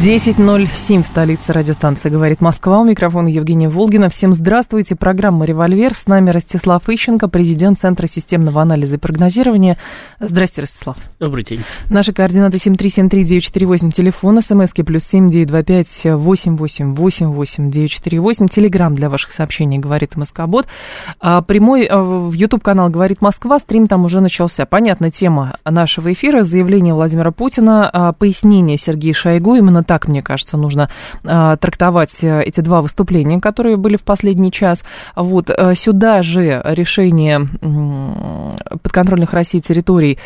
10.07, столица радиостанции «Говорит Москва». У микрофона Евгения Волгина. Всем здравствуйте. Программа «Револьвер». С нами Ростислав Ищенко, президент Центра системного анализа и прогнозирования. Здрасте, Ростислав. Добрый день. Наши координаты 7373948, телефон, смски плюс 7925 888 948, телеграмм для ваших сообщений «Говорит Москобот». А, прямой а, в YouTube-канал «Говорит Москва», стрим там уже начался. Понятная тема нашего эфира, заявление Владимира Путина, а, пояснение Сергея Шойгу, именно так, мне кажется, нужно э, трактовать э, эти два выступления, которые были в последний час. Вот э, сюда же решение э, подконтрольных России территорий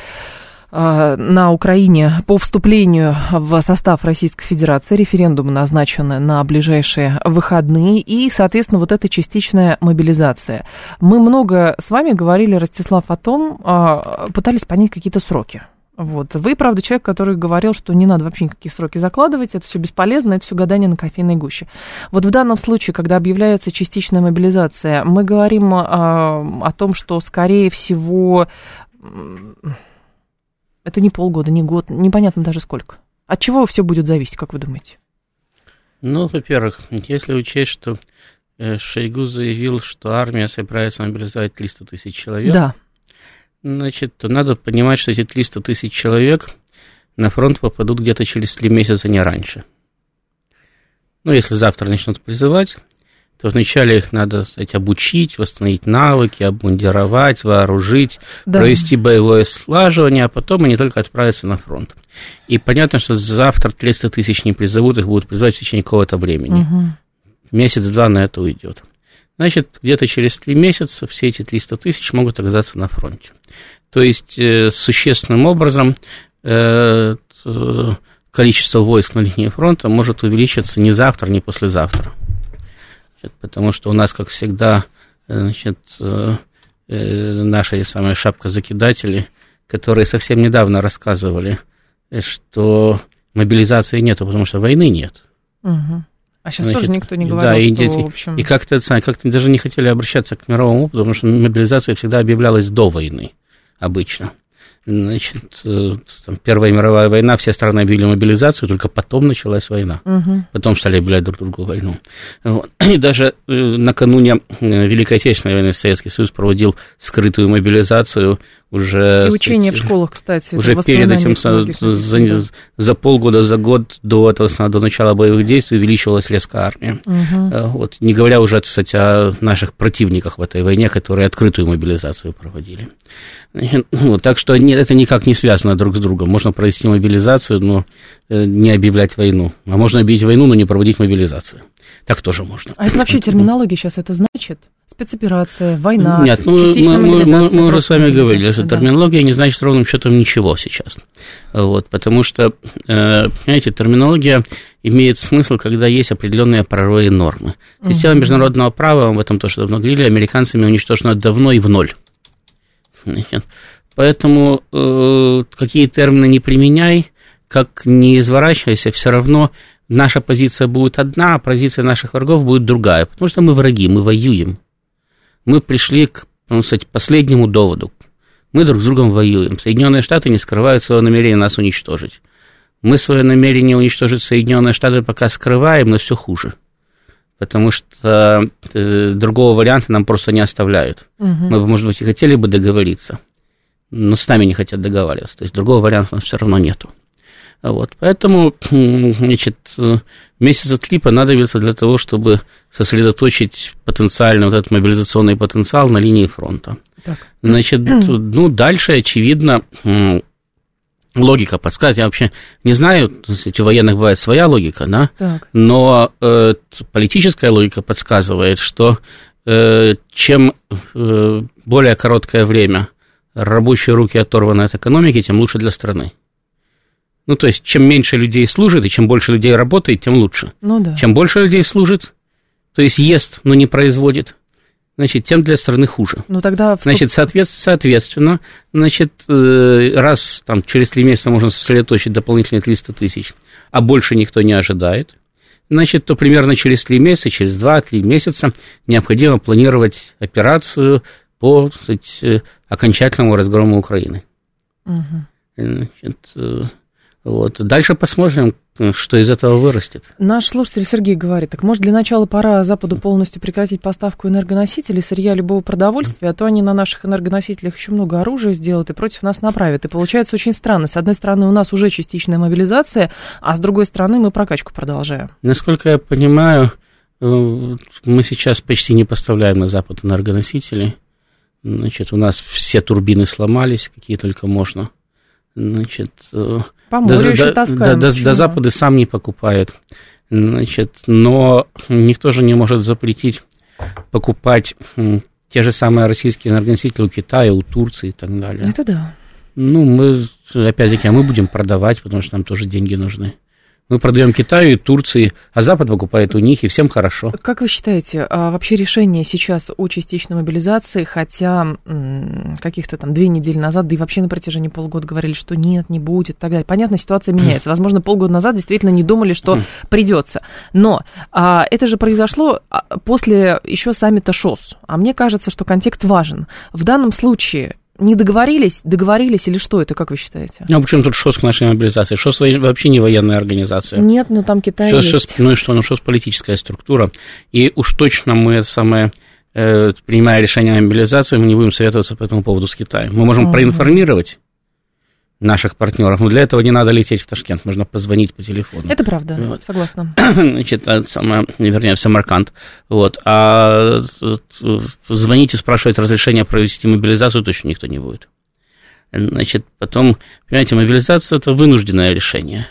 на Украине по вступлению в состав Российской Федерации. Референдумы назначены на ближайшие выходные и, соответственно, вот эта частичная мобилизация. Мы много с вами говорили, Ростислав, о том, пытались понять какие-то сроки. Вот. Вы, правда, человек, который говорил, что не надо вообще никакие сроки закладывать, это все бесполезно, это все гадание на кофейной гуще. Вот в данном случае, когда объявляется частичная мобилизация, мы говорим а, о том, что, скорее всего, это не полгода, не год, непонятно даже сколько. От чего все будет зависеть, как вы думаете? Ну, во-первых, если учесть, что э, Шойгу заявил, что армия собирается мобилизовать 300 тысяч человек. Да. Значит, надо понимать, что эти 300 тысяч человек на фронт попадут где-то через 3 месяца, не раньше. Ну, если завтра начнут призывать, то вначале их надо сказать, обучить, восстановить навыки, обмундировать, вооружить, да. провести боевое слаживание, а потом они только отправятся на фронт. И понятно, что завтра 300 тысяч не призовут, их будут призывать в течение какого-то времени. Угу. Месяц-два на это уйдет значит, где-то через три месяца все эти 300 тысяч могут оказаться на фронте. То есть, э, существенным образом э, количество войск на линии фронта может увеличиться не завтра, не послезавтра. Потому что у нас, как всегда, э, значит, наша самая шапка закидатели, которые совсем недавно рассказывали, что мобилизации нет, потому что войны нет. Угу. А сейчас Значит, тоже никто не говорил, да, и, что, и, в общем... И как-то, как-то даже не хотели обращаться к мировому опыту, потому что мобилизация всегда объявлялась до войны обычно. Значит, э, там, Первая мировая война, все страны объявили мобилизацию, только потом началась война. Угу. Потом стали объявлять друг другу войну. Вот. И даже э, накануне э, Великой Отечественной войны Советский Союз проводил скрытую мобилизацию уже... И учения в школах, кстати. Уже перед этим, за, за полгода, за год до этого, до начала боевых действий увеличивалась резко армия. Угу. Вот, не говоря уже, кстати, о наших противниках в этой войне, которые открытую мобилизацию проводили. Ну, так что это никак не связано друг с другом. Можно провести мобилизацию, но э, не объявлять войну. А можно объявить войну, но не проводить мобилизацию. Так тоже можно. А это вообще терминология сейчас это значит? Спецоперация, война, Нет, ну, мы, мы, мы, мы уже с вами говорили, что да. терминология не значит ровным счетом ничего сейчас. Вот, потому что, э, понимаете, терминология имеет смысл, когда есть определенные правовые нормы. Система международного права, об этом тоже давно говорили, американцами уничтожена давно и в ноль. Поэтому э, какие термины не применяй, как не изворачивайся, все равно наша позиция будет одна, а позиция наших врагов будет другая, потому что мы враги, мы воюем. Мы пришли к, ну, сказать, последнему доводу. Мы друг с другом воюем. Соединенные Штаты не скрывают свое намерение нас уничтожить. Мы свое намерение уничтожить Соединенные Штаты пока скрываем, но все хуже. Потому что э, другого варианта нам просто не оставляют. Угу. Мы, может быть, и хотели бы договориться, но с нами не хотят договариваться. То есть другого варианта у нас все равно нету. Вот, поэтому, значит, месяца три понадобится для того, чтобы сосредоточить потенциально вот этот мобилизационный потенциал на линии фронта. Так. Значит, ну, дальше, очевидно, логика подсказывает. Я вообще не знаю, у военных бывает своя логика, да, так. но э, политическая логика подсказывает, что э, чем э, более короткое время рабочие руки оторваны от экономики, тем лучше для страны. Ну, то есть, чем меньше людей служит, и чем больше людей работает, тем лучше. Ну да. Чем больше людей служит, то есть ест, но не производит, значит, тем для страны хуже. Ну тогда... Вступ... Значит, соответственно, значит, э, раз там через три месяца можно сосредоточить дополнительные 300 тысяч, а больше никто не ожидает, значит, то примерно через три месяца, через два-три месяца необходимо планировать операцию по сказать, э, окончательному разгрому Украины. Угу. Значит, э, вот. Дальше посмотрим, что из этого вырастет. Наш слушатель Сергей говорит, так может для начала пора Западу полностью прекратить поставку энергоносителей, сырья любого продовольствия, а то они на наших энергоносителях еще много оружия сделают и против нас направят. И получается очень странно. С одной стороны, у нас уже частичная мобилизация, а с другой стороны, мы прокачку продолжаем. Насколько я понимаю, мы сейчас почти не поставляем на Запад энергоносители. Значит, у нас все турбины сломались, какие только можно. Значит, э, по морю до, еще таскаем. До, до, до Запада сам не покупает. Значит, но никто же не может запретить покупать те же самые российские энергоносители у Китая, у Турции и так далее. Это да. Ну, мы, опять-таки, а мы будем продавать, потому что нам тоже деньги нужны. Мы продаем Китаю и Турции, а Запад покупает у них, и всем хорошо. Как вы считаете, а вообще решение сейчас о частичной мобилизации, хотя каких-то там две недели назад, да и вообще на протяжении полугода говорили, что нет, не будет, так далее. Понятно, ситуация меняется. Возможно, полгода назад действительно не думали, что придется. Но а, это же произошло а, после еще саммита ШОС. А мне кажется, что контекст важен. В данном случае не договорились, договорились или что это, как вы считаете? Ну, а почему тут ШОС к нашей мобилизации? ШОС вообще не военная организация. Нет, но там Китай ШОС, есть. ШОС, ну и что, ну ШОС политическая структура. И уж точно мы это самое, э, принимая решение о мобилизации, мы не будем советоваться по этому поводу с Китаем. Мы можем uh-huh. проинформировать, наших партнеров. Но для этого не надо лететь в Ташкент, можно позвонить по телефону. Это правда, вот. согласна. Значит, самое, вернее, в Самарканд. Вот. А звонить и спрашивать разрешение провести мобилизацию точно никто не будет. Значит, потом, понимаете, мобилизация – это вынужденное решение.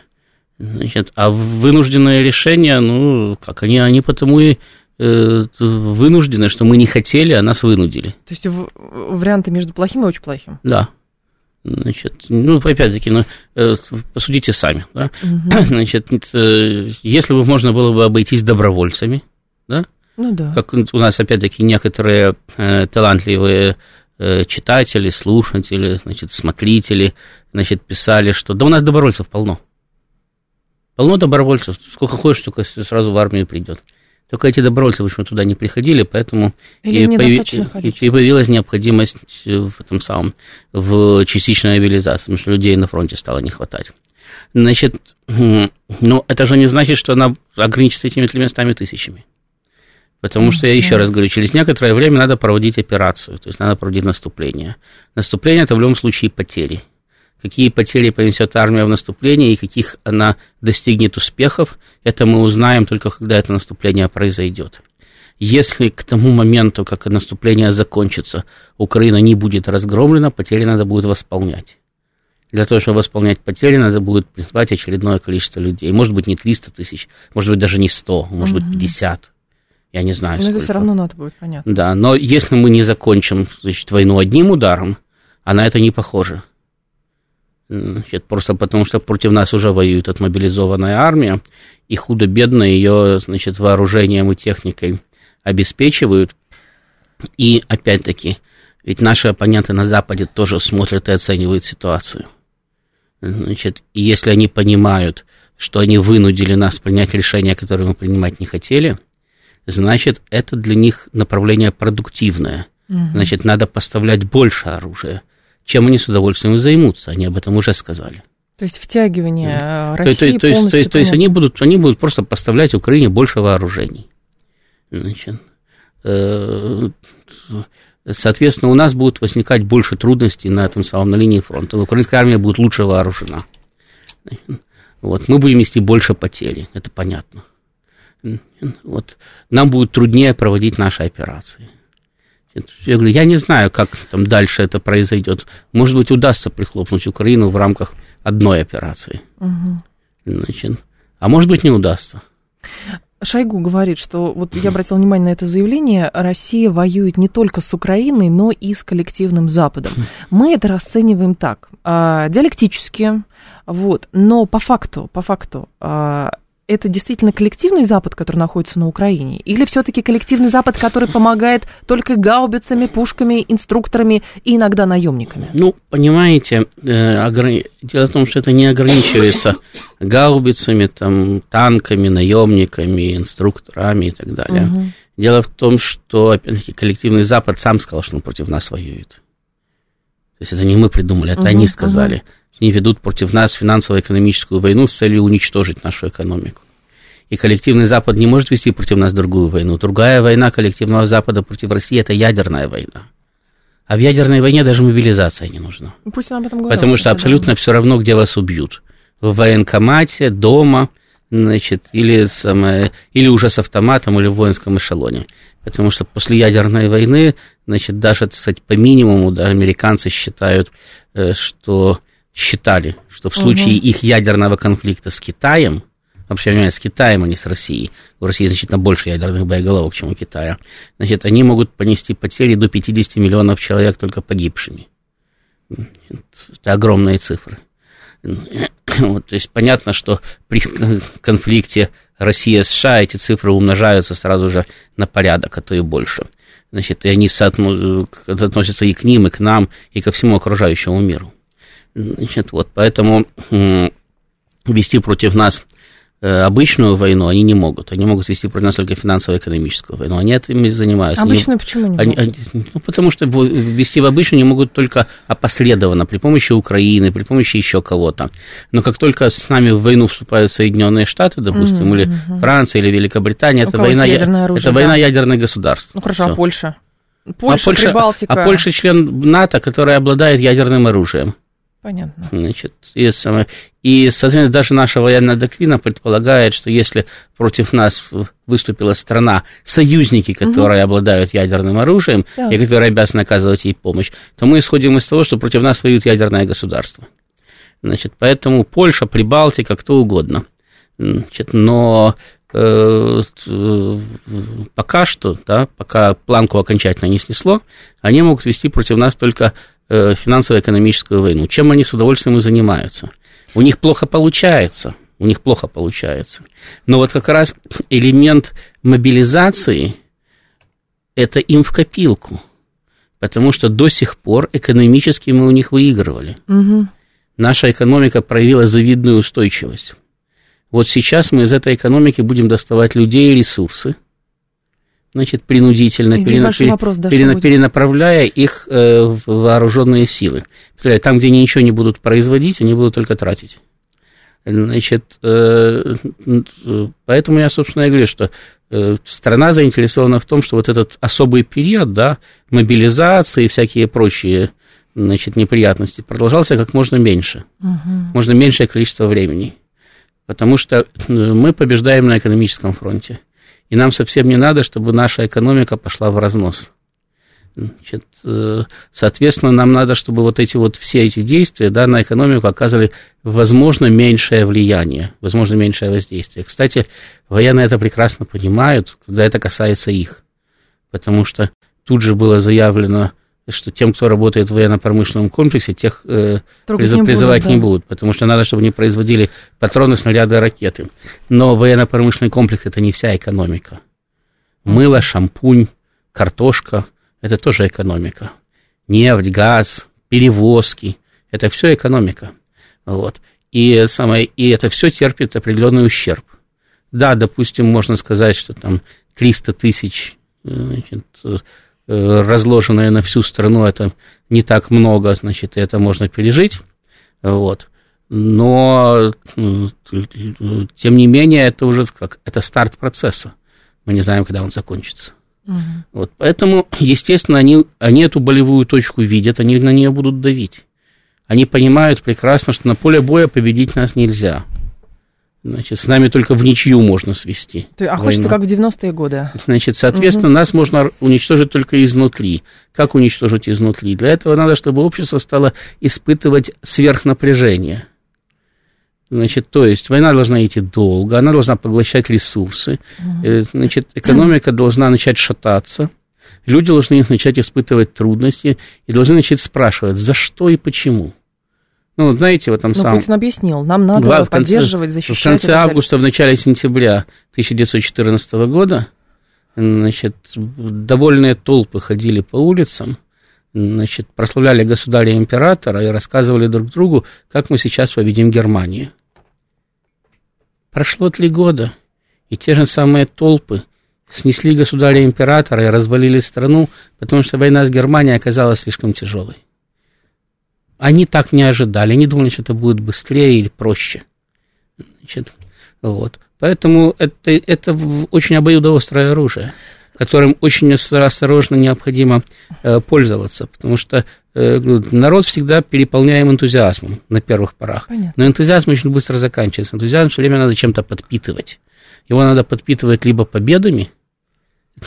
Значит, а вынужденное решение, ну, как они, они потому и э, вынуждены, что мы не хотели, а нас вынудили. То есть варианты между плохим и очень плохим? Да. Значит, ну, опять-таки, ну, э, посудите сами, да? Угу. Значит, э, если бы можно было бы обойтись добровольцами, да? Ну да. Как у нас, опять-таки, некоторые э, талантливые э, читатели, слушатели, значит, смотрители, значит, писали, что да у нас добровольцев полно. Полно добровольцев. Сколько хочешь, только сразу в армию придет. Только эти добровольцы почему туда не приходили, поэтому и, появи... и появилась необходимость в этом самом, в частичной мобилизации, потому что людей на фронте стало не хватать. Значит, ну, это же не значит, что она ограничится этими тремястами тысячами. Потому что, я еще раз говорю, через некоторое время надо проводить операцию, то есть надо проводить наступление. Наступление – это в любом случае потери какие потери понесет армия в наступлении и каких она достигнет успехов, это мы узнаем только когда это наступление произойдет. Если к тому моменту, как наступление закончится, Украина не будет разгромлена, потери надо будет восполнять. Для того, чтобы восполнять потери, надо будет призвать очередное количество людей. Может быть, не 300 тысяч, может быть, даже не 100, может угу. быть, 50. Я не знаю, Но сколько. это все равно надо будет, понятно. Да, но если мы не закончим значит, войну одним ударом, а на это не похоже. Значит, просто потому, что против нас уже воюет отмобилизованная армия, и худо-бедно ее значит, вооружением и техникой обеспечивают. И опять-таки, ведь наши оппоненты на Западе тоже смотрят и оценивают ситуацию. Значит, и если они понимают, что они вынудили нас принять решение, которое мы принимать не хотели, значит, это для них направление продуктивное. Значит, надо поставлять больше оружия чем они с удовольствием займутся, они об этом уже сказали. То есть втягивание да. России то, то, то, есть, то, есть, то есть они будут, они будут просто поставлять Украине больше вооружений. Значит, э, соответственно, у нас будут возникать больше трудностей на этом самом на линии фронта. Украинская армия будет лучше вооружена. Вот, мы будем нести больше потери, это понятно. Вот, нам будет труднее проводить наши операции. Я говорю, я не знаю, как там дальше это произойдет. Может быть, удастся прихлопнуть Украину в рамках одной операции. Угу. Значит, а может быть, не удастся. Шойгу говорит, что вот я обратил внимание на это заявление, Россия воюет не только с Украиной, но и с коллективным Западом. Мы это расцениваем так, а, диалектически, вот, но по факту, по факту, а, это действительно коллективный Запад, который находится на Украине? Или все-таки коллективный Запад, который помогает только гаубицами, пушками, инструкторами и иногда наемниками? Ну, понимаете, э, дело в том, что это не ограничивается гаубицами, там, танками, наемниками, инструкторами и так далее. Угу. Дело в том, что, опять-таки, коллективный Запад сам сказал, что он против нас воюет. То есть это не мы придумали, это угу, они сказали. Угу. Они ведут против нас финансово-экономическую войну с целью уничтожить нашу экономику. И коллективный Запад не может вести против нас другую войну. Другая война коллективного Запада против России – это ядерная война. А в ядерной войне даже мобилизация не нужна. Пусть об этом говорит. Потому что абсолютно все равно, где вас убьют. В военкомате, дома, значит, или, самое, или уже с автоматом, или в воинском эшелоне. Потому что после ядерной войны, значит, даже, кстати, по минимуму, да, американцы считают, э, что считали, что в случае угу. их ядерного конфликта с Китаем, вообще понимаете, с Китаем, а не с Россией, у России значительно больше ядерных боеголовок, чем у Китая, значит, они могут понести потери до 50 миллионов человек только погибшими. Это огромные цифры. Вот, то есть понятно, что при конфликте Россия-США эти цифры умножаются сразу же на порядок, а то и больше. Значит, и они относятся и к ним, и к нам, и ко всему окружающему миру. Значит, вот, поэтому вести против нас э, обычную войну они не могут. Они могут вести против нас только финансово-экономическую войну. Они этим и занимаются. Обычную они, почему не они, они, ну, потому что вести в обычную не могут только опосредованно, при помощи Украины, при помощи еще кого-то. Но как только с нами в войну вступают Соединенные Штаты, допустим, mm-hmm. или Франция, или Великобритания, это война, оружие, это да. война ядерных государств. Ну хорошо, а Всё. а Польша? Польша, а Польша, Прибалтика. А Польша член НАТО, который обладает ядерным оружием. Понятно. Значит, и, и, соответственно, даже наша военная доктрина предполагает, что если против нас выступила страна, союзники, которые угу. обладают ядерным оружием, да. и которые обязаны оказывать ей помощь, то мы исходим из того, что против нас воюет ядерное государство. Значит, поэтому Польша, Прибалтика, кто угодно. Значит, но э, пока что, да, пока планку окончательно не снесло, они могут вести против нас только Э, финансово-экономическую войну. Чем они с удовольствием и занимаются? У них плохо получается, у них плохо получается. Но вот как раз элемент мобилизации – это им в копилку, потому что до сих пор экономически мы у них выигрывали. Угу. Наша экономика проявила завидную устойчивость. Вот сейчас мы из этой экономики будем доставать людей и ресурсы – значит, принудительно, перена, пере, вопрос, да, перена, перенаправляя их э, в вооруженные силы. Там, где они ничего не будут производить, они будут только тратить. Значит, э, поэтому я, собственно, и говорю, что э, страна заинтересована в том, что вот этот особый период, да, мобилизации и всякие прочие, значит, неприятности продолжался как можно меньше, угу. можно меньшее количество времени, потому что мы побеждаем на экономическом фронте. И нам совсем не надо, чтобы наша экономика пошла в разнос. Значит, э, соответственно, нам надо, чтобы вот эти вот все эти действия да, на экономику оказывали, возможно, меньшее влияние, возможно, меньшее воздействие. Кстати, военные это прекрасно понимают, когда это касается их, потому что тут же было заявлено что тем, кто работает в военно-промышленном комплексе, тех э, приз, не призывать будут, да. не будут, потому что надо, чтобы они производили патроны, снаряды, ракеты. Но военно-промышленный комплекс – это не вся экономика. Мыло, шампунь, картошка – это тоже экономика. Нефть, газ, перевозки – это все экономика. Вот. И, самое, и это все терпит определенный ущерб. Да, допустим, можно сказать, что там 300 тысяч э, значит, разложенное на всю страну, это не так много, значит, это можно пережить, вот. Но, тем не менее, это уже как, это старт процесса. Мы не знаем, когда он закончится. Угу. Вот, поэтому, естественно, они, они эту болевую точку видят, они на нее будут давить. Они понимают прекрасно, что на поле боя победить нас нельзя. Значит, с нами только в ничью можно свести. А войну. хочется как в 90-е годы. Значит, соответственно, угу. нас можно уничтожить только изнутри. Как уничтожить изнутри? Для этого надо, чтобы общество стало испытывать сверхнапряжение. Значит, то есть война должна идти долго, она должна поглощать ресурсы, угу. значит, экономика должна начать шататься, люди должны начать испытывать трудности и должны начать спрашивать, за что и почему. Ну, знаете, в этом Но самом... Путин объяснил, нам надо в конце- поддерживать, защищать. В конце августа, в начале сентября 1914 года, значит, довольные толпы ходили по улицам, значит, прославляли государя-императора и рассказывали друг другу, как мы сейчас победим Германию. Прошло три года, и те же самые толпы снесли государя-императора и развалили страну, потому что война с Германией оказалась слишком тяжелой. Они так не ожидали, они думали, что это будет быстрее или проще. Значит, вот. Поэтому это, это очень обоюдоострое оружие, которым очень ос- осторожно необходимо э, пользоваться, потому что э, народ всегда переполняем энтузиазмом на первых порах. Понятно. Но энтузиазм очень быстро заканчивается. Энтузиазм все время надо чем-то подпитывать. Его надо подпитывать либо победами,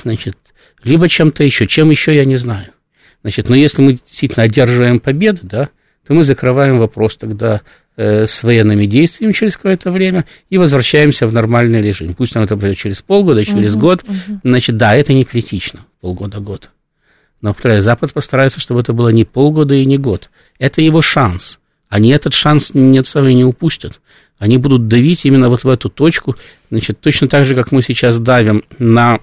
значит, либо чем-то еще. Чем еще, я не знаю. Значит, но если мы действительно одерживаем победу, да, то мы закрываем вопрос тогда э, с военными действиями через какое-то время и возвращаемся в нормальный режим. Пусть нам это будет через полгода, через Мгм, год. мгм. Значит, да, это не критично, полгода-год. Но, повторяю, Запад постарается, чтобы это было не полгода и не год. Это его шанс. Они этот шанс нет сами не упустят. Они будут давить именно вот в эту точку, значит, точно так же, как мы сейчас давим на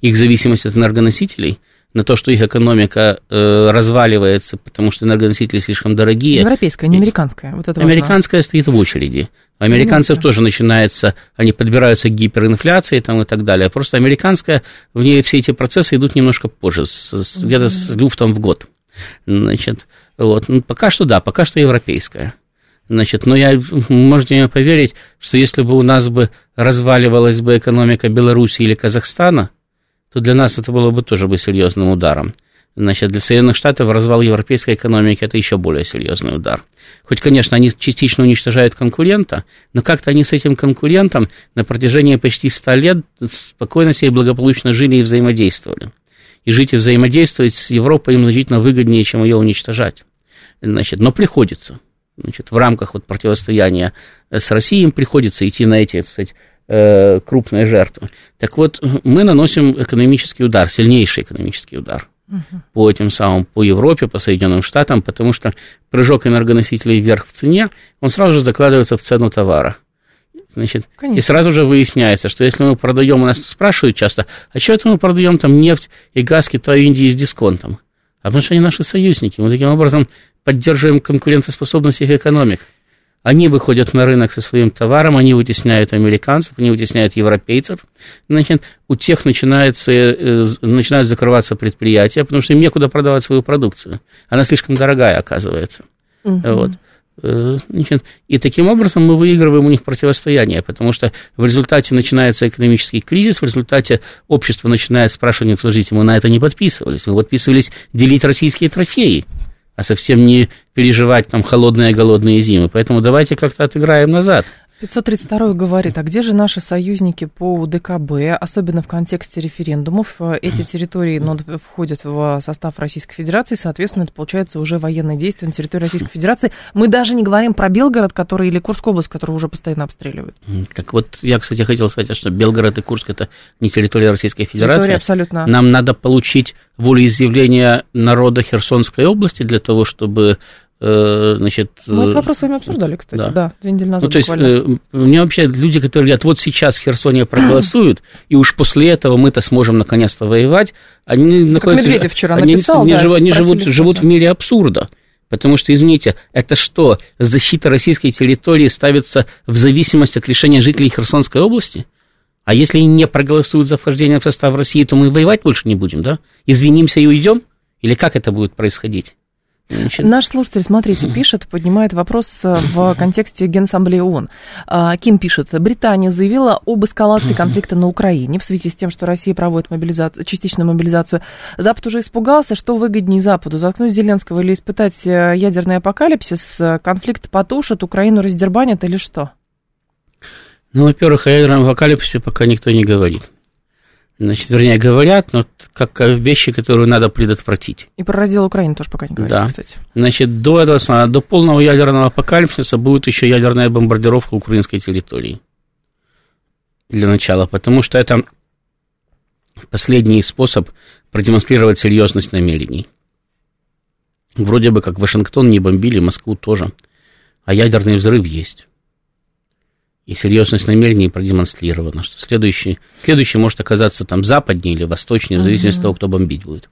их зависимость от энергоносителей, на то, что их экономика э, разваливается, потому что энергоносители слишком дорогие. Европейская, не американская. Вот это важно. Американская стоит в очереди. У американцев Понимаете. тоже начинается, они подбираются к гиперинфляции там, и так далее. Просто американская, в ней все эти процессы идут немножко позже, с- где-то с люфтом в год. Значит, вот. Ну, пока что да, пока что европейская. Значит, но я, можете мне поверить, что если бы у нас бы разваливалась бы экономика Беларуси или Казахстана, то для нас это было бы тоже бы серьезным ударом. Значит, для Соединенных Штатов развал европейской экономики – это еще более серьезный удар. Хоть, конечно, они частично уничтожают конкурента, но как-то они с этим конкурентом на протяжении почти 100 лет спокойно себе благополучно жили и взаимодействовали. И жить и взаимодействовать с Европой им значительно выгоднее, чем ее уничтожать. Значит, но приходится. Значит, в рамках вот противостояния с Россией им приходится идти на эти, так сказать, э, крупные жертвы. Так вот, мы наносим экономический удар, сильнейший экономический удар по этим самым, по Европе, по Соединенным Штатам, потому что прыжок энергоносителей вверх в цене, он сразу же закладывается в цену товара. Значит, и сразу же выясняется, что если мы продаем, у нас спрашивают часто, а что это мы продаем там нефть и газ Китаю Индии с дисконтом? А потому что они наши союзники. Мы таким образом поддерживаем конкурентоспособность их экономик. Они выходят на рынок со своим товаром, они вытесняют американцев, они вытесняют европейцев. Значит, у тех начинается, э, начинают закрываться предприятия, потому что им некуда продавать свою продукцию. Она слишком дорогая, оказывается. Мгм. Вот. Э, значит, и таким образом мы выигрываем у них противостояние, потому что в результате начинается экономический кризис, в результате общество начинает спрашивать, «Нет, подождите, мы на это не подписывались, мы подписывались делить российские трофеи, а совсем не переживать там холодные голодные зимы. Поэтому давайте как-то отыграем назад. 532 говорит, а где же наши союзники по УДКБ, особенно в контексте референдумов? Эти территории ну, входят в состав Российской Федерации, соответственно, это получается уже военные действия на территории Российской Федерации. Мы даже не говорим про Белгород, который или Курскую область, которую уже постоянно обстреливают. Так вот, я, кстати, хотел сказать, что Белгород и Курск – это не территория Российской Территория Федерации. абсолютно... Нам надо получить волеизъявление народа Херсонской области для того, чтобы, значит... Мы этот э, вопрос с вами обсуждали, кстати, да. да, две недели назад Ну, то есть, буквально. э, мне вообще люди, которые говорят, вот сейчас в Херсоне проголосуют, и уж после этого мы-то сможем наконец-то воевать, они находятся... Медведев вчера они, написал, они да, живут, они живут, живут в мире абсурда. Потому что, извините, это что, защита российской территории ставится в зависимость от решения жителей Херсонской области? А если не проголосуют за вхождение в состав России, то мы воевать больше не будем, да? Извинимся и уйдем? Или как это будет происходить? Значит, Наш слушатель, смотрите, пишет, поднимает вопрос э, в контексте Генассамблеи ООН. А, Ким пишет, Британия заявила об эскалации конфликта на Украине в связи с тем, что Россия проводит мобилизацию, частичную мобилизацию. Запад уже испугался, что выгоднее Западу, заткнуть Зеленского или испытать э, ядерный апокалипсис, конфликт потушит, Украину раздербанят или что? Ну, во-первых, о ядерном апокалипсисе пока никто не говорит. Значит, вернее, говорят, но как о вещи, которые надо предотвратить. И про раздел Украины тоже пока не говорят, Да. кстати. Значит, до, этого, до полного ядерного апокалипсиса будет еще ядерная бомбардировка украинской территории. Для начала, потому что это последний способ продемонстрировать серьезность намерений. Вроде бы как Вашингтон не бомбили, Москву тоже. А ядерный взрыв есть. И серьезность намерений продемонстрирована, что следующий, следующий может оказаться там западнее или восточнее, в зависимости от того, кто бомбить будет.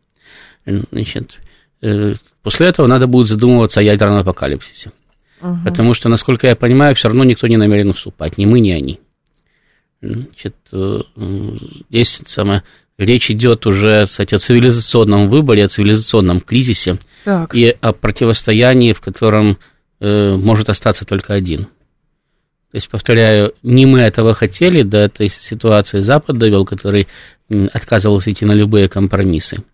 Значит, э, после этого надо будет задумываться о ядерном апокалипсисе. Угу. Потому что, насколько я понимаю, все равно никто не намерен уступать, ни мы, ни они. Значит, э, здесь самое, речь идет уже, кстати, о цивилизационном выборе, о цивилизационном кризисе так. и о противостоянии, в котором э, может остаться только один. То есть, повторяю, не мы этого хотели, до этой ситуации Запад довел, который отказывался идти на любые компромиссы.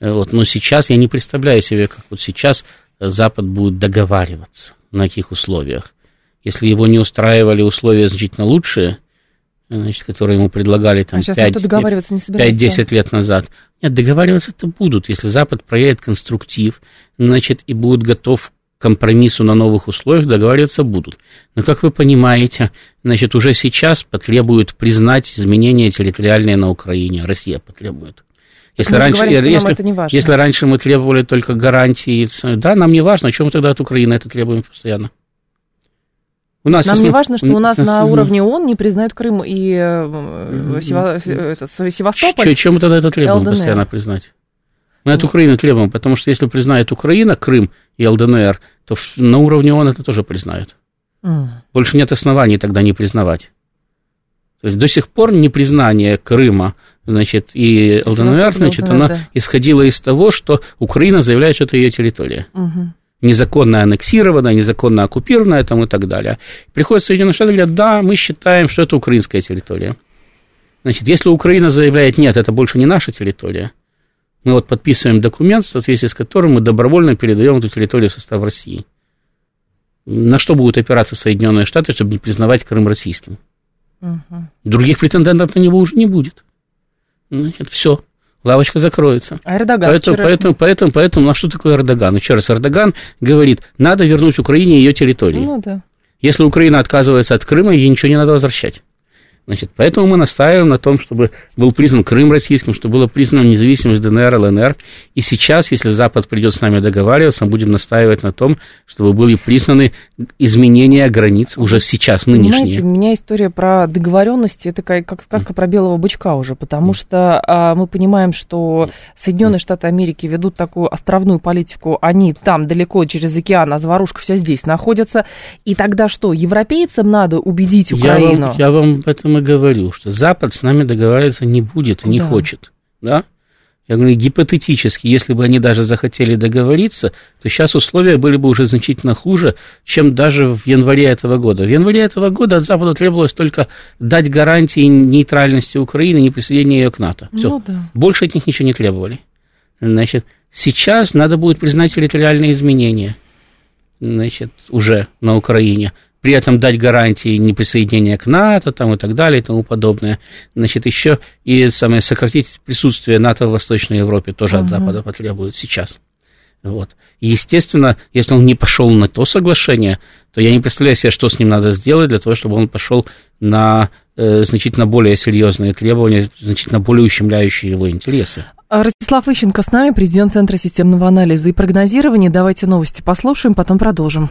Вот, но сейчас я не представляю себе, как вот сейчас Запад будет договариваться, на каких условиях. Если его не устраивали условия значительно лучшие, значит, которые ему предлагали там а 5-10 лет назад. Нет, договариваться-то будут, если Запад проявит конструктив, значит, и будет готов компромиссу на новых условиях, договариваться будут. Но, как вы понимаете, значит, уже сейчас потребуют признать изменения территориальные на Украине, Россия потребует. Если раньше, говорим, если, это не важно. если раньше мы требовали только гарантии, да, нам не важно, чем мы тогда от Украины это требуем постоянно. У нас Нам не важно, что у нас на уровне ООН не признают Крым и э, Сева... это, Севастополь. Чем мы тогда это требуем ЛДНР. постоянно признать? Мы от Украины требуем, потому что если признает Украина Крым и ЛДНР, то на уровне ООН это тоже признают. Mm. Больше нет оснований тогда не признавать. То есть до сих пор непризнание Крыма значит, и ЛДНР, значит, ЛДНР, оно да. исходило из того, что Украина заявляет, что это ее территория. Угу незаконно аннексированная, незаконно оккупированная там и так далее. Приходят Соединенные Штаты и говорят, да, мы считаем, что это украинская территория. Значит, если Украина заявляет, нет, это больше не наша территория, мы вот подписываем документ, в соответствии с которым мы добровольно передаем эту территорию в состав России. На что будут опираться Соединенные Штаты, чтобы не признавать Крым российским? Угу. Других претендентов на него уже не будет. Значит, все лавочка закроется. А Эрдоган поэтому, поэтому, поэтому, поэтому, ну, а что такое Эрдоган? Еще раз, Эрдоган говорит, надо вернуть Украине ее территории. Ну, да. Если Украина отказывается от Крыма, ей ничего не надо возвращать. Значит, поэтому мы настаиваем на том, чтобы был признан Крым российским, чтобы была признана независимость ДНР, ЛНР. И сейчас, если Запад придет с нами договариваться, мы будем настаивать на том, чтобы были признаны изменения границ уже сейчас, нынешние. Понимаете, у меня история про договоренности, это как, как сказка про белого бычка уже, потому что а, мы понимаем, что Соединенные Штаты Америки ведут такую островную политику, они там далеко через океан, а заварушка вся здесь находится. И тогда что, европейцам надо убедить Украину? Я вам, я вам этом и говорю, что Запад с нами договариваться не будет и не да. хочет. Да? Я говорю, гипотетически, если бы они даже захотели договориться, то сейчас условия были бы уже значительно хуже, чем даже в январе этого года. В январе этого года от Запада требовалось только дать гарантии нейтральности Украины, не присоединения ее к НАТО. Все. Ну, да. Больше от них ничего не требовали. Значит, сейчас надо будет признать территориальные изменения значит, уже на Украине при этом дать гарантии неприсоединения к НАТО там, и так далее и тому подобное. Значит, еще и самое, сократить присутствие НАТО в Восточной Европе тоже угу. от Запада потребует сейчас. Вот. естественно, если он не пошел на то соглашение, то я не представляю себе, что с ним надо сделать для того, чтобы он пошел на э, значительно более серьезные требования, значительно более ущемляющие его интересы. Ростислав Ищенко с нами, президент Центра системного анализа и прогнозирования. Давайте новости послушаем, потом продолжим.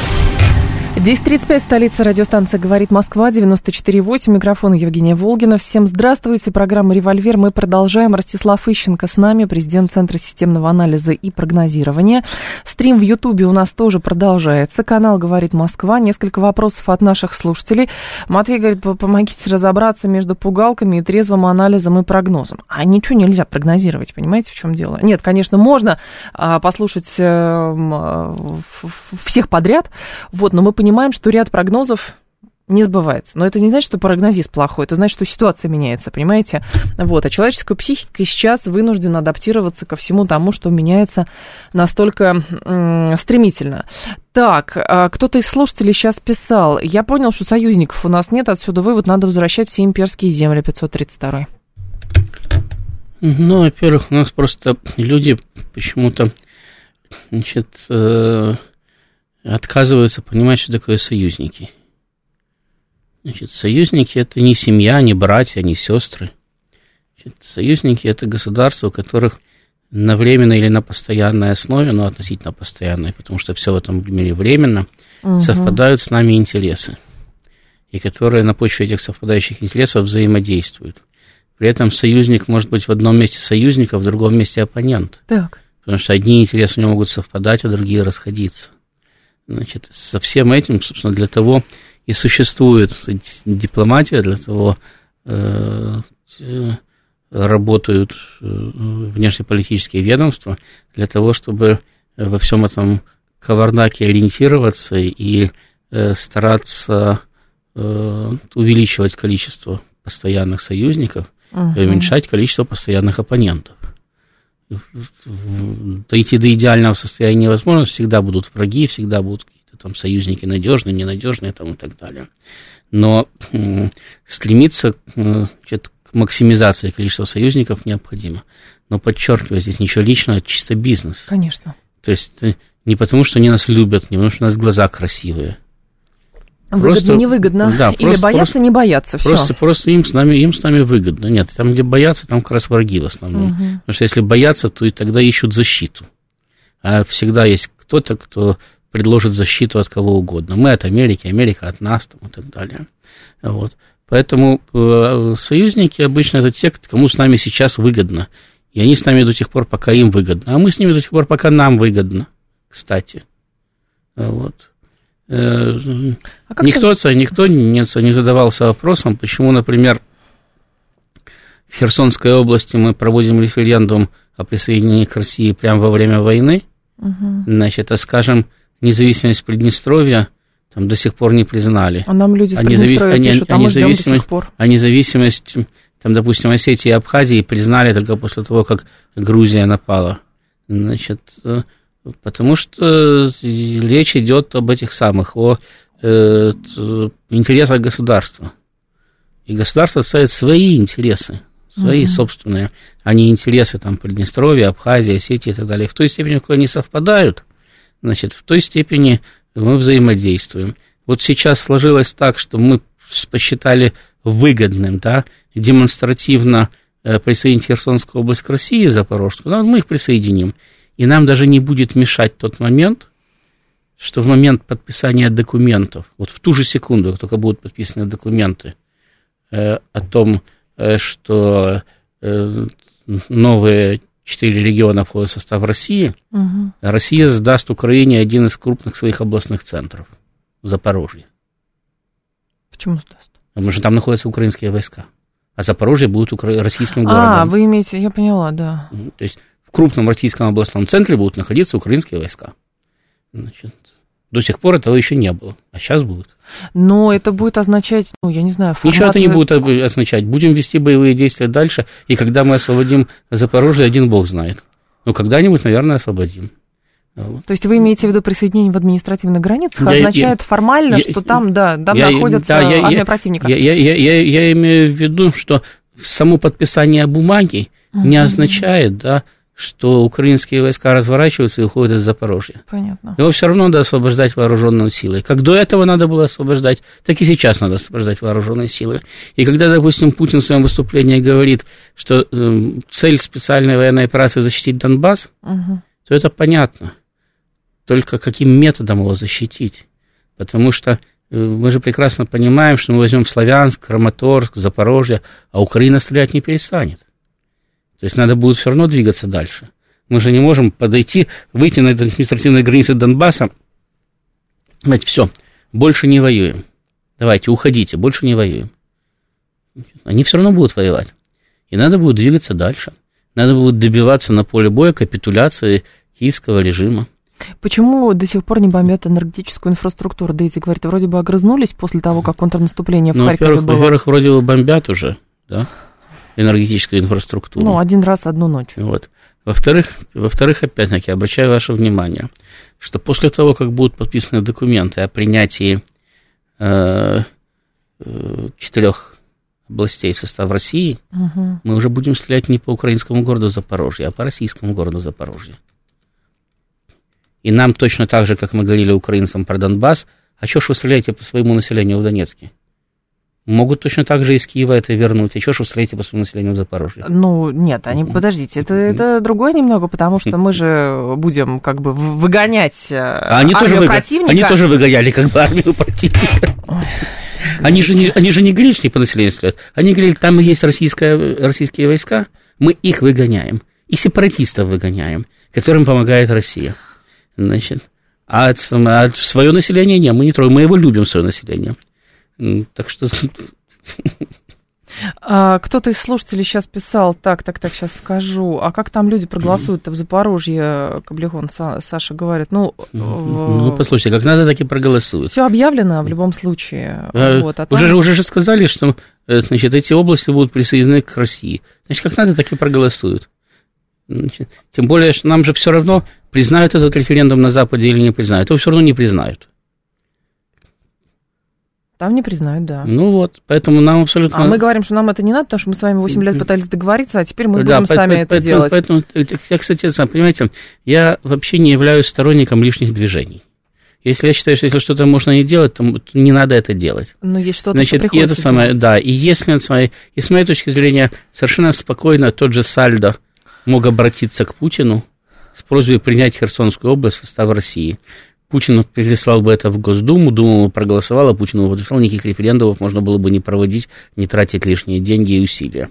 10.35, столица радиостанция «Говорит Москва», 94.8, микрофон Евгения Волгина. Всем здравствуйте, программа «Револьвер». Мы продолжаем. Ростислав Ищенко с нами, президент Центра системного анализа и прогнозирования. Стрим в Ютубе у нас тоже продолжается. Канал «Говорит Москва». Несколько вопросов от наших слушателей. Матвей говорит, помогите разобраться между пугалками и трезвым анализом и прогнозом. А ничего нельзя прогнозировать, понимаете, в чем дело? Нет, конечно, можно а, послушать э, всех подряд, вот, но мы понимаем, что ряд прогнозов не сбывается. Но это не значит, что прогнозист плохой, это значит, что ситуация меняется, понимаете? Вот. А человеческая психика сейчас вынуждена адаптироваться ко всему тому, что меняется настолько стремительно. Так, а кто-то из слушателей сейчас писал, я понял, что союзников у нас нет, отсюда вывод, надо возвращать все имперские земли 532 Ну, во-первых, у нас просто люди почему-то значит, э, отказываются понимать, что такое союзники. Значит, союзники это не семья, не братья, не сестры. Значит, союзники это государства, у которых на временной или на постоянной основе, но относительно постоянной, потому что все в этом мире временно, угу. совпадают с нами интересы, и которые на почве этих совпадающих интересов взаимодействуют. При этом союзник может быть в одном месте союзник, а в другом месте оппонент. Так. Потому что одни интересы у него могут совпадать, а другие расходиться. Значит, со всем этим, собственно, для того и существует дипломатия, для того э, работают э, внешнеполитические ведомства, для того, чтобы во всем этом кавардаке ориентироваться и э, стараться э, увеличивать количество постоянных союзников, угу. и уменьшать количество постоянных оппонентов. Дойти до идеального состояния невозможно, всегда будут враги, всегда будут какие-то там союзники надежные, ненадежные там, и так далее. Но стремиться значит, к максимизации количества союзников необходимо. Но подчеркиваю, здесь ничего личного, чисто бизнес. Конечно. То есть э, не потому, что они нас любят, не потому, что у нас глаза красивые, Выгодно, просто, невыгодно. Да, Или просто, боятся, просто, не боятся. Все. Просто, просто им, с нами, им с нами выгодно. Нет, там, где боятся, там как раз враги в основном. Угу. Потому что если боятся, то и тогда ищут защиту. А всегда есть кто-то, кто предложит защиту от кого угодно. Мы от Америки, Америка от нас там, и так далее. Вот. Поэтому э, союзники обычно это те, кому с нами сейчас выгодно. И они с нами до тех пор, пока им выгодно. А мы с ними до тех пор, пока нам выгодно, кстати. Вот. Э, а никто, ты... никто не, не задавался вопросом, почему, например, в Херсонской области мы проводим референдум о присоединении к России прямо во время войны, угу. значит, а скажем, независимость Приднестровья там до сих пор не признали. А нам люди а Приднестровья независ... пишут, а, а мы ждем до сих пор. А независимость, там, допустим, Осетии и Абхазии признали только после того, как Грузия напала. Значит, э, Потому что речь идет об этих самых, о э, интересах государства. И государство ставит свои интересы, свои угу. собственные, а не интересы там Приднестровья, Абхазии, Осетии и так далее. В той степени, в какой они совпадают, значит, в той степени мы взаимодействуем. Вот сейчас сложилось так, что мы посчитали выгодным, да, демонстративно э, присоединить Херсонскую область к России, Запорожскую, но мы их присоединим. И нам даже не будет мешать тот момент, что в момент подписания документов, вот в ту же секунду, как только будут подписаны документы э, о том, э, что э, новые четыре региона входят в состав России, угу. Россия сдаст Украине один из крупных своих областных центров в Запорожье. Почему сдаст? Потому что там находятся украинские войска. А Запорожье будет укра... российским городом. А, вы имеете, я поняла, да. То есть в крупном российском областном центре будут находиться украинские войска. Значит, до сих пор этого еще не было, а сейчас будет. Но это будет означать, ну, я не знаю, формат... Ничего это не будет означать. Будем вести боевые действия дальше, и когда мы освободим Запорожье, один бог знает. Но когда-нибудь, наверное, освободим. Вот. То есть вы имеете в виду присоединение в административных границах, я, означает я, формально, я, что там, да, там я, находится да, я, армия я, противника? Я, я, я, я, я имею в виду, что само подписание бумаги uh-huh. не означает, да, что украинские войска разворачиваются и уходят из Запорожья. Понятно. Его все равно надо освобождать вооруженные силы. Как до этого надо было освобождать, так и сейчас надо освобождать вооруженные силы. И когда, допустим, Путин в своем выступлении говорит, что э, цель специальной военной операции защитить Донбасс, угу. то это понятно. Только каким методом его защитить? Потому что э, мы же прекрасно понимаем, что мы возьмем Славянск, Краматорск, Запорожье, а Украина стрелять не перестанет. То есть надо будет все равно двигаться дальше. Мы же не можем подойти, выйти на административные границы Донбасса, сказать, все, больше не воюем. Давайте, уходите, больше не воюем. Они все равно будут воевать. И надо будет двигаться дальше. Надо будет добиваться на поле боя капитуляции киевского режима. Почему до сих пор не бомбят энергетическую инфраструктуру? Дейзи говорит, вроде бы огрызнулись после того, как контрнаступление в ну, Харькове во-первых, было. Во-первых, вроде бы бомбят уже, да? Энергетическую инфраструктуру. Ну, один раз, одну ночь. Вот. Во-вторых, во-вторых, опять-таки, обращаю ваше внимание, что после того, как будут подписаны документы о принятии э, э, четырех областей в состав России, угу. мы уже будем стрелять не по украинскому городу Запорожье, а по российскому городу Запорожье. И нам точно так же, как мы говорили украинцам про Донбасс, а что ж вы стреляете по своему населению в Донецке? Могут точно так же из Киева это вернуть. А что ж вы стреляете по своему населению в Запорожье? Ну, нет, они, подождите, это, это другое немного, потому что мы же будем как бы выгонять э, а они тоже выго... противника. Они тоже выгоняли как бы армию противника. Они же, не, они же не говорили, что не по населению стреляют. Они говорили, там есть российская, российские войска, мы их выгоняем. И сепаратистов выгоняем, которым помогает Россия. Значит, а, а свое население нет, мы не трогаем, мы его любим, свое население. Так что... А, кто-то из слушателей сейчас писал, так, так, так, сейчас скажу, а как там люди проголосуют-то в Запорожье, Каблихон, Саша говорит, ну... Ну, послушайте, как надо, так и проголосуют. Все объявлено в любом случае. А, вот, а там... уже, уже же сказали, что, э, значит, эти области будут присоединены к России. Значит, как надо, так и проголосуют. Значит, тем более, что нам же все равно признают этот референдум на Западе или не признают. Его все равно не признают. Там не признают, да. Ну вот, поэтому нам абсолютно... А мы говорим, что нам это не надо, потому что мы с вами 8 лет пытались договориться, а теперь мы да, будем по- сами по- это поэтому, делать. Поэтому, я, кстати, сам, понимаете, я вообще не являюсь сторонником лишних движений. Если я считаю, что если что-то можно не делать, то не надо это делать. Но есть что-то, Значит, что и это самое, делать. Да, и если, и с моей точки зрения, совершенно спокойно тот же Сальдо мог обратиться к Путину с просьбой принять Херсонскую область в состав России. Путин переслал бы это в Госдуму, Дума проголосовала, Путин его подписал, никаких референдумов можно было бы не проводить, не тратить лишние деньги и усилия.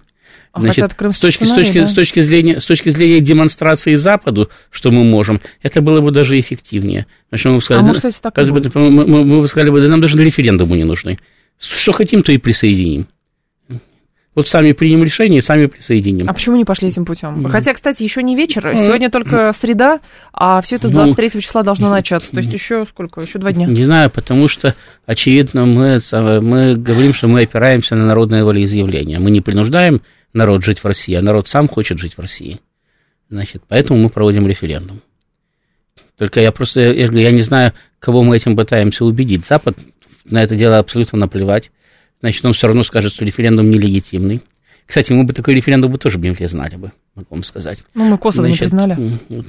А Значит, с, точки, с, точки, да? с, точки зрения, с точки зрения демонстрации Западу, что мы можем, это было бы даже эффективнее. Значит, мы бы сказали, а может, кстати, так мы, мы, мы, бы сказали, да нам даже референдумы не нужны. Что хотим, то и присоединим. Вот сами примем решение, сами присоединим. А почему не пошли этим путем? Хотя, кстати, еще не вечер, сегодня только среда, а все это с 23 ну, числа должно начаться. То есть еще сколько? Еще два дня. Не знаю, потому что, очевидно, мы, мы говорим, что мы опираемся на народное волеизъявление. Мы не принуждаем народ жить в России, а народ сам хочет жить в России. Значит, поэтому мы проводим референдум. Только я просто, я, я не знаю, кого мы этим пытаемся убедить. Запад на это дело абсолютно наплевать значит, он все равно скажет, что референдум нелегитимный. Кстати, мы бы такой референдум бы тоже бы не знали бы, могу вам сказать. Ну, мы Косово значит, не признали. Вот,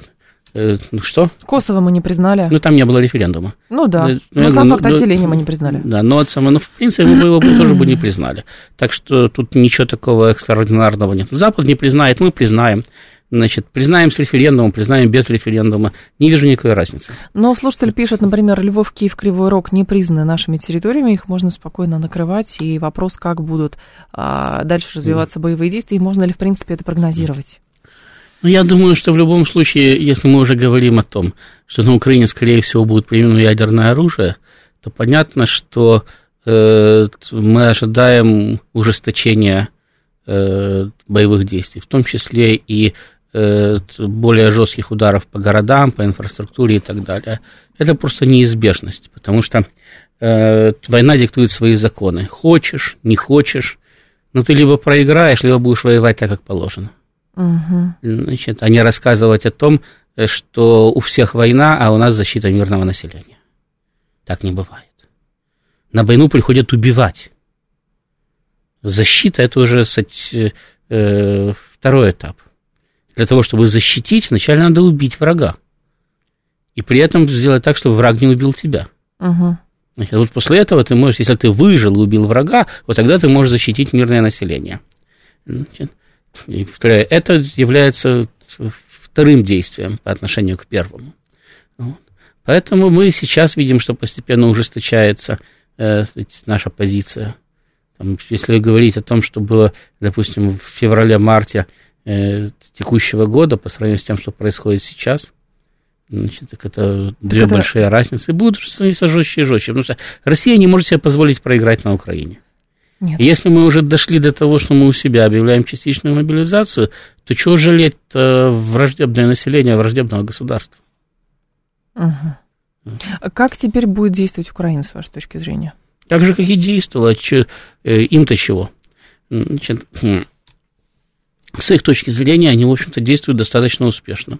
э, ну, что? Косово мы не признали. Ну, там не было референдума. Ну, да. Э, ну, но сам ну, факт ну, отделения мы не признали. Да, но, это самое, ну, в принципе, мы его бы тоже бы не признали. Так что тут ничего такого экстраординарного нет. Запад не признает, мы признаем. Значит, признаем с референдумом, признаем без референдума. Не вижу никакой разницы. Но слушатель пишет, например, Львов, Киев, Кривой Рог не признаны нашими территориями, их можно спокойно накрывать. И вопрос, как будут а, дальше развиваться mm. боевые действия, и можно ли, в принципе, это прогнозировать? Ну, я думаю, что в любом случае, если мы уже говорим о том, что на Украине, скорее всего, будет применено ядерное оружие, то понятно, что э, мы ожидаем ужесточения э, боевых действий, в том числе и более жестких ударов по городам, по инфраструктуре и так далее. Это просто неизбежность, потому что э, война диктует свои законы. Хочешь, не хочешь, но ты либо проиграешь, либо будешь воевать так, как положено. Угу. Значит, а не рассказывать о том, э, что у всех война, а у нас защита мирного населения. Так не бывает. На войну приходят убивать. Защита это уже кстати, э, второй этап для того, чтобы защитить, вначале надо убить врага. И при этом сделать так, чтобы враг не убил тебя. Угу. Значит, вот после этого ты можешь, если ты выжил и убил врага, вот тогда ты можешь защитить мирное население. Значит, и повторяю, это является вторым действием по отношению к первому. Вот. Поэтому мы сейчас видим, что постепенно ужесточается э, наша позиция. Там, если говорить о том, что было, допустим, в феврале-марте текущего года по сравнению с тем, что происходит сейчас, значит, так это две это... большие разницы. И будут становиться жестче и жестче. Потому что Россия не может себе позволить проиграть на Украине. Нет. Если мы уже дошли до того, что мы у себя объявляем частичную мобилизацию, то чего жалеть враждебное население враждебного государства? Угу. Как теперь будет действовать Украина, с вашей точки зрения? Так же, как и действовала. Э, им-то чего? Значит, хм, с их точки зрения, они, в общем-то, действуют достаточно успешно.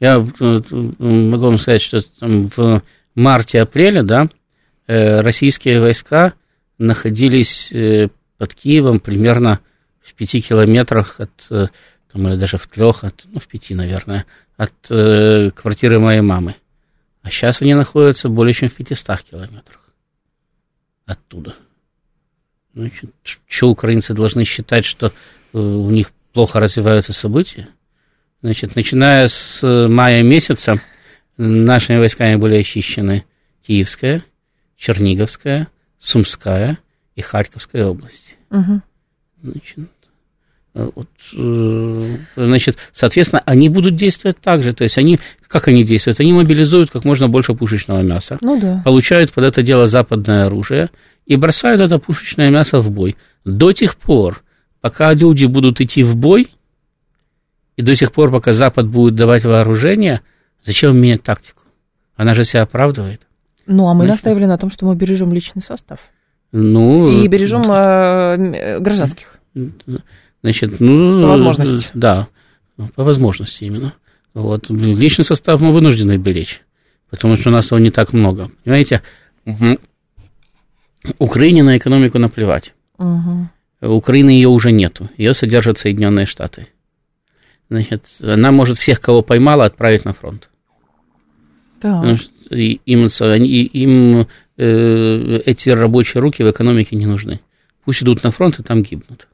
Я э, могу вам сказать, что там в марте-апреле, да, э, российские войска находились э, под Киевом, примерно в пяти километрах от, там, или даже в трех, от, ну, в пяти, наверное, от квартиры моей мамы. А сейчас они находятся более чем в 500 километрах оттуда. Значит, что украинцы должны считать, что у них плохо развиваются события? Значит, начиная с мая месяца нашими войсками были очищены Киевская, Черниговская, Сумская и Харьковская области. Угу. Значит, э, вот, э, значит, соответственно, они будут действовать так же. То есть они, как они действуют? Они мобилизуют как можно больше пушечного мяса, ну, да. получают под это дело западное оружие и бросают это пушечное мясо в бой. До тех пор, пока люди будут идти в бой, и до тех пор, пока Запад будет давать вооружение, зачем менять тактику? Она же себя оправдывает. Ну, а мы Значит, настаивали на том, что мы бережем личный состав. Ну, и бережем э, гражданских. Значит, ну... По возможности. Да, по возможности именно. Вот. Личный состав мы вынуждены беречь, потому что у нас его не так много. Понимаете, в Украине на экономику наплевать. Угу. Украины ее уже нету. Ее содержат Соединенные Штаты. Значит, она может всех, кого поймала, отправить на фронт. Да им, им э, эти рабочие руки в экономике не нужны. Пусть идут на фронт и там гибнут.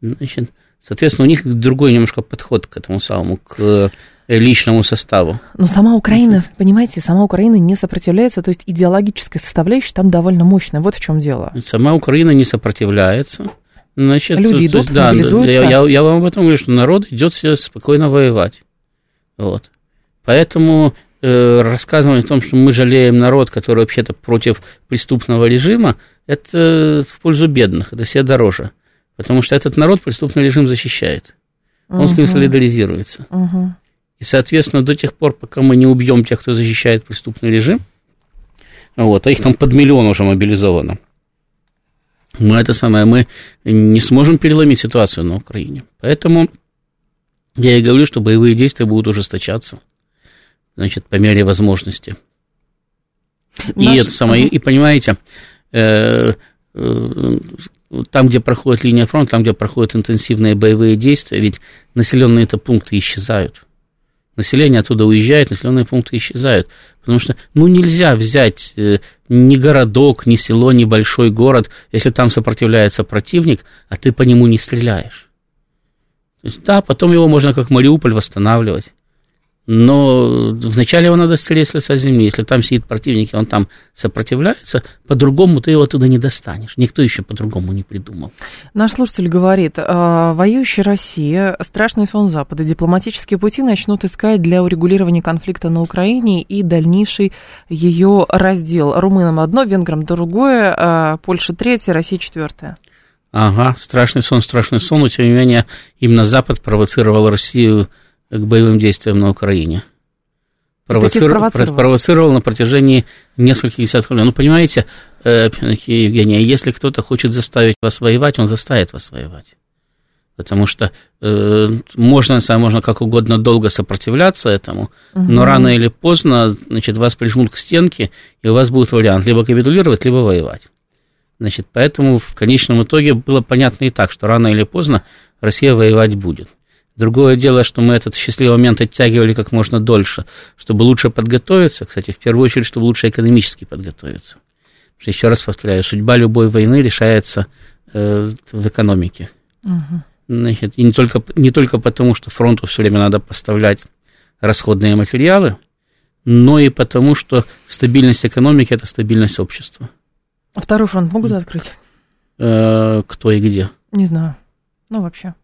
Значит, соответственно, у них другой немножко подход к этому самому, к э, личному составу. Но сама Украина, понимаете, сама Украина не сопротивляется, то есть идеологическая составляющая там довольно мощная. Вот в чем дело. Сама Украина не сопротивляется. Значит, Люди идут, есть, да, я, я, я вам об этом говорю, что народ идет себе спокойно воевать. Вот. Поэтому Э, рассказывать о том, что мы жалеем народ, который вообще-то против преступного режима, это в пользу бедных, это себе дороже. Потому что этот народ преступный режим защищает. Он угу. с ним солидаризируется. Угу. И, соответственно, до тех пор, пока мы не убьем тех, кто защищает преступный режим, вот, а их там под миллион уже мобилизовано, мы это самое, мы не сможем переломить ситуацию на Украине. Поэтому я и говорю, что боевые действия будут ужесточаться значит, по мере возможности. Наш... И это самое, и понимаете, э, э, там, где проходит линия фронта, там, где проходят интенсивные боевые действия, ведь населенные это пункты исчезают. Население оттуда уезжает, населенные пункты исчезают. Потому что, ну, нельзя взять э, ни городок, ни село, ни большой город, если там сопротивляется противник, а ты по нему не стреляешь. То есть, да, потом его можно как Мариуполь восстанавливать. Но вначале его надо стереть с лица земли. Если там сидит противник, и он там сопротивляется, по-другому ты его оттуда не достанешь. Никто еще по-другому не придумал. Наш слушатель говорит, «А, воюющая Россия, страшный сон Запада, дипломатические пути начнут искать для урегулирования конфликта на Украине и дальнейший ее раздел. Румынам одно, венграм другое, а Польша третье, Россия четвертое. Ага, страшный сон, страшный сон, но тем не менее именно Запад провоцировал Россию к боевым действиям на Украине. Провоцировал, провоцировал на протяжении нескольких десятков лет. Ну, понимаете, э, Евгения, если кто-то хочет заставить вас воевать, он заставит вас воевать. Потому что э, можно, можно как угодно долго сопротивляться этому, угу. но рано или поздно значит, вас прижмут к стенке, и у вас будет вариант либо капитулировать, либо воевать. Значит, поэтому в конечном итоге было понятно и так, что рано или поздно Россия воевать будет. Другое дело, что мы этот счастливый момент оттягивали как можно дольше, чтобы лучше подготовиться, кстати, в первую очередь, чтобы лучше экономически подготовиться. Что, еще раз повторяю, судьба любой войны решается э, в экономике. Угу. Значит, и не только, не только потому, что фронту все время надо поставлять расходные материалы, но и потому, что стабильность экономики – это стабильность общества. А второй фронт могут открыть? Э, кто и где? Не знаю. Ну, вообще.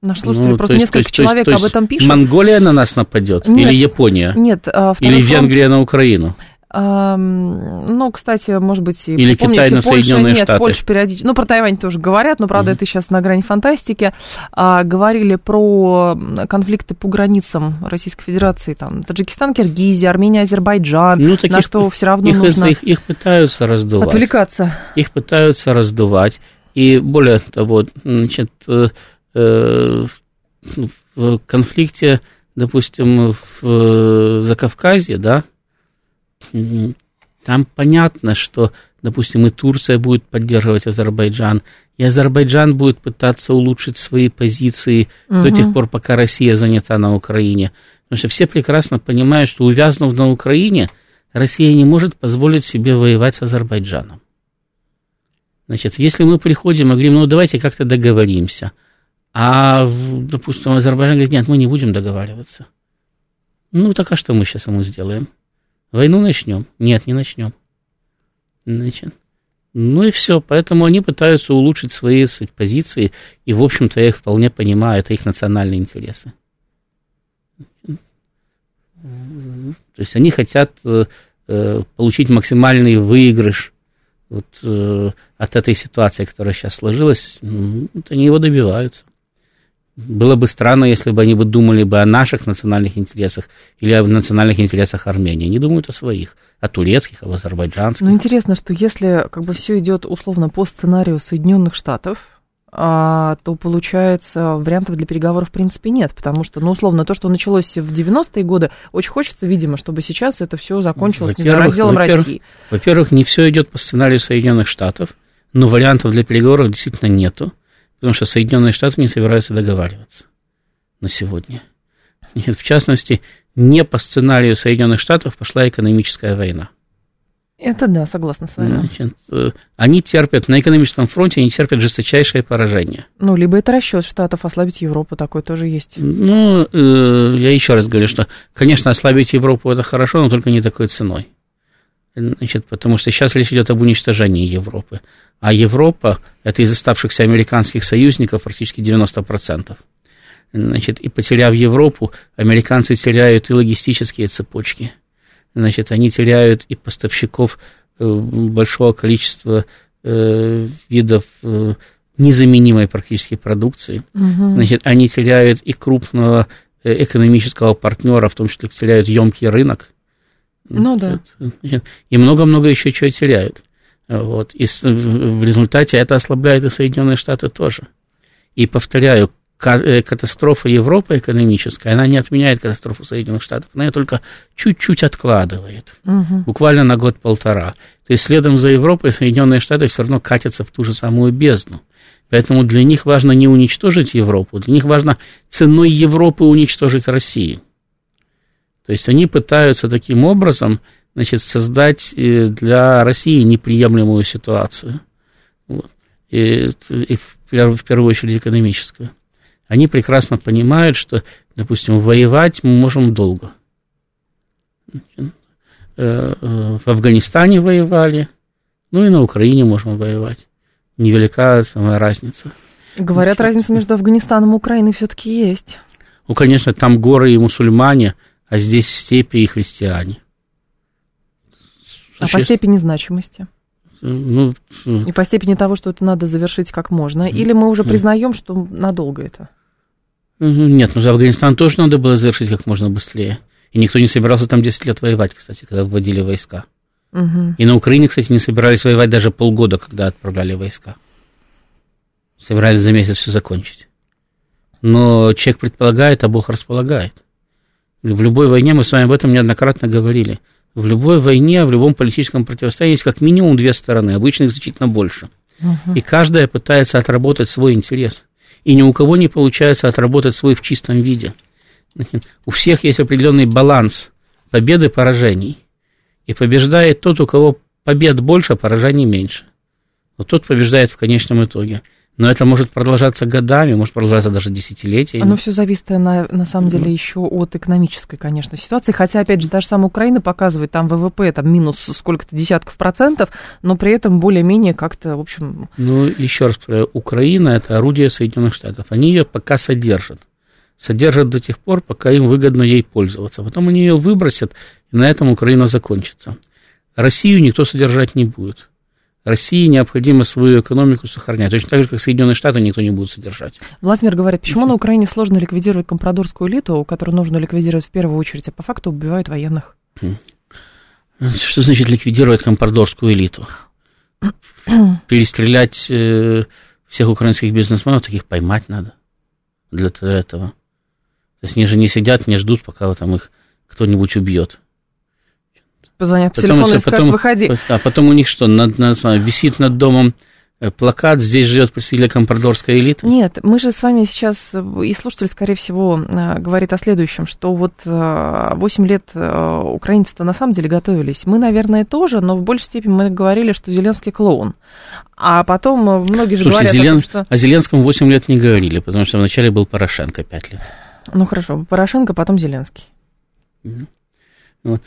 Наш слушатель ну, просто есть, несколько есть, человек то есть, об этом пишет. Монголия на нас нападет? Нет, или Япония? Нет. А, или фронт... Венгрия на Украину? Ну, кстати, может быть, Или помните, Китай на Польша, Соединенные нет, Штаты. Польша периодически, ну, про Тайвань тоже говорят, но, правда, mm это сейчас на грани фантастики. А, говорили про конфликты по границам Российской Федерации, там, Таджикистан, Киргизия, Армения, Азербайджан, ну, на что все равно их, нужно... Их, их пытаются раздувать. Отвлекаться. Их пытаются раздувать. И более того, значит, э в конфликте, допустим, в э, Закавказье, да, там понятно, что допустим, и Турция будет поддерживать Азербайджан, и Азербайджан будет пытаться улучшить свои позиции угу. до тех пор, пока Россия занята на Украине. Потому что все прекрасно понимают, что увязнув на Украине, Россия не может позволить себе воевать с Азербайджаном. Значит, если мы приходим и говорим, ну давайте как-то договоримся, а, допустим, Азербайджан говорит, нет, мы не будем договариваться. Ну, так а что мы сейчас ему сделаем? Войну начнем? Нет, не начнем. Значит, ну и все. Поэтому они пытаются улучшить свои позиции, и, в общем-то, я их вполне понимаю, это их национальные интересы. То есть они хотят э, э получить максимальный выигрыш вот, э, от этой ситуации, которая сейчас сложилась. Вот они его добиваются. Было бы странно, если бы они бы думали бы о наших национальных интересах или о национальных интересах Армении. Они думают о своих, о турецких, о азербайджанских. Ну, интересно, что если как бы все идет условно по сценарию Соединенных Штатов, а, то получается вариантов для переговоров в принципе нет, потому что, ну, условно, то, что началось в 90-е годы, очень хочется, видимо, чтобы сейчас это все закончилось не знаю, разделом во-первых, России. Во-первых, не все идет по сценарию Соединенных Штатов, но вариантов для переговоров действительно нету. Потому что Соединенные Штаты не собираются договариваться на сегодня. Нет, в частности, не по сценарию Соединенных Штатов пошла экономическая война. Это да, согласна с вами. Значит, э, они терпят, на экономическом фронте они терпят жесточайшее поражение. Ну, либо это расчет Штатов ослабить Европу, такой тоже есть. Ну, э, я еще раз говорю, что, конечно, ослабить Европу это хорошо, но только не такой ценой. Значит, потому что сейчас речь идет об уничтожении Европы. А Европа – это из оставшихся американских союзников практически 90%. Значит, и потеряв Европу, американцы теряют и логистические цепочки. Значит, они теряют и поставщиков э, большого количества э, видов э, незаменимой практически продукции. Угу. Значит, они теряют и крупного э, экономического партнера, в том числе теряют емкий рынок. Ну да. И много-много еще чего теряют. Вот. И в результате это ослабляет и Соединенные Штаты тоже. И повторяю, э, катастрофа Европы экономическая, она не отменяет катастрофу Соединенных Штатов, она ее только чуть-чуть откладывает, угу. буквально на год-полтора. То есть следом за Европой Соединенные Штаты все равно катятся в ту же самую бездну. Поэтому для них важно не уничтожить Европу, для них важно ценой Европы уничтожить Россию. То есть они пытаются таким образом значит, создать э, для России неприемлемую ситуацию. Вот. И, и в, в первую очередь экономическую. Они прекрасно понимают, что, допустим, воевать мы можем долго. Э, э, в Афганистане воевали, ну и на Украине можем воевать. Невелика самая разница. Говорят, Значит, разница между Афганистаном и Украиной все-таки есть. Ну, конечно, там горы и мусульмане, а здесь степи и христиане. А по степени значимости? Ну, и по степени того, что это надо завершить как можно? Или мы уже признаем, что надолго это? Нет, ну Афганистан тоже надо было завершить как можно быстрее. И никто не собирался там 10 лет воевать, кстати, когда вводили войска. Угу. И на Украине, кстати, не собирались воевать даже полгода, когда отправляли войска. Собирались за месяц все закончить. Но человек предполагает, а Бог располагает. В любой войне мы с вами об этом неоднократно говорили – в любой войне, в любом политическом противостоянии есть как минимум две стороны, обычно их значительно больше. Угу. И каждая пытается отработать свой интерес. И ни у кого не получается отработать свой в чистом виде. У всех есть определенный баланс победы и поражений. И побеждает тот, у кого побед больше, а поражений меньше. Вот тот побеждает в конечном итоге. Но это может продолжаться годами, может продолжаться даже десятилетиями. Оно все зависит, на, на самом деле, еще от экономической, конечно, ситуации. Хотя, опять же, даже сама Украина показывает, там ВВП там минус сколько-то десятков процентов, но при этом более-менее как-то, в общем... Ну, еще раз повторяю, Украина – это орудие Соединенных Штатов. Они ее пока содержат. Содержат до тех пор, пока им выгодно ей пользоваться. Потом они ее выбросят, и на этом Украина закончится. Россию никто содержать не будет. России необходимо свою экономику сохранять. Точно так же, как Соединенные Штаты никто не будет содержать. Владимир говорит, почему на Украине сложно ликвидировать компрадорскую элиту, которую нужно ликвидировать в первую очередь, а по факту убивают военных? Что значит ликвидировать компрадорскую элиту? Перестрелять э, всех украинских бизнесменов, таких поймать надо для этого. То есть они же не сидят, не ждут, пока там их кто-нибудь убьет. Позвонят по телефону и скажут, выходи. А потом у них что, над, над, висит над домом Э, плакат «Здесь живет представитель компрадорской элиты»? Нет, мы же с вами сейчас, и слушатель, скорее всего, э, говорит о следующем, что вот 8 э, лет украинцы-то на самом деле готовились. Мы, наверное, тоже, но в большей степени мы говорили, что Зеленский клоун. А потом многие же Слушайте, говорят Зелен... о том, что... О Зеленском 8 лет не говорили, потому что вначале был Порошенко 5 лет. Ну хорошо, Порошенко, потом Зеленский. Вот.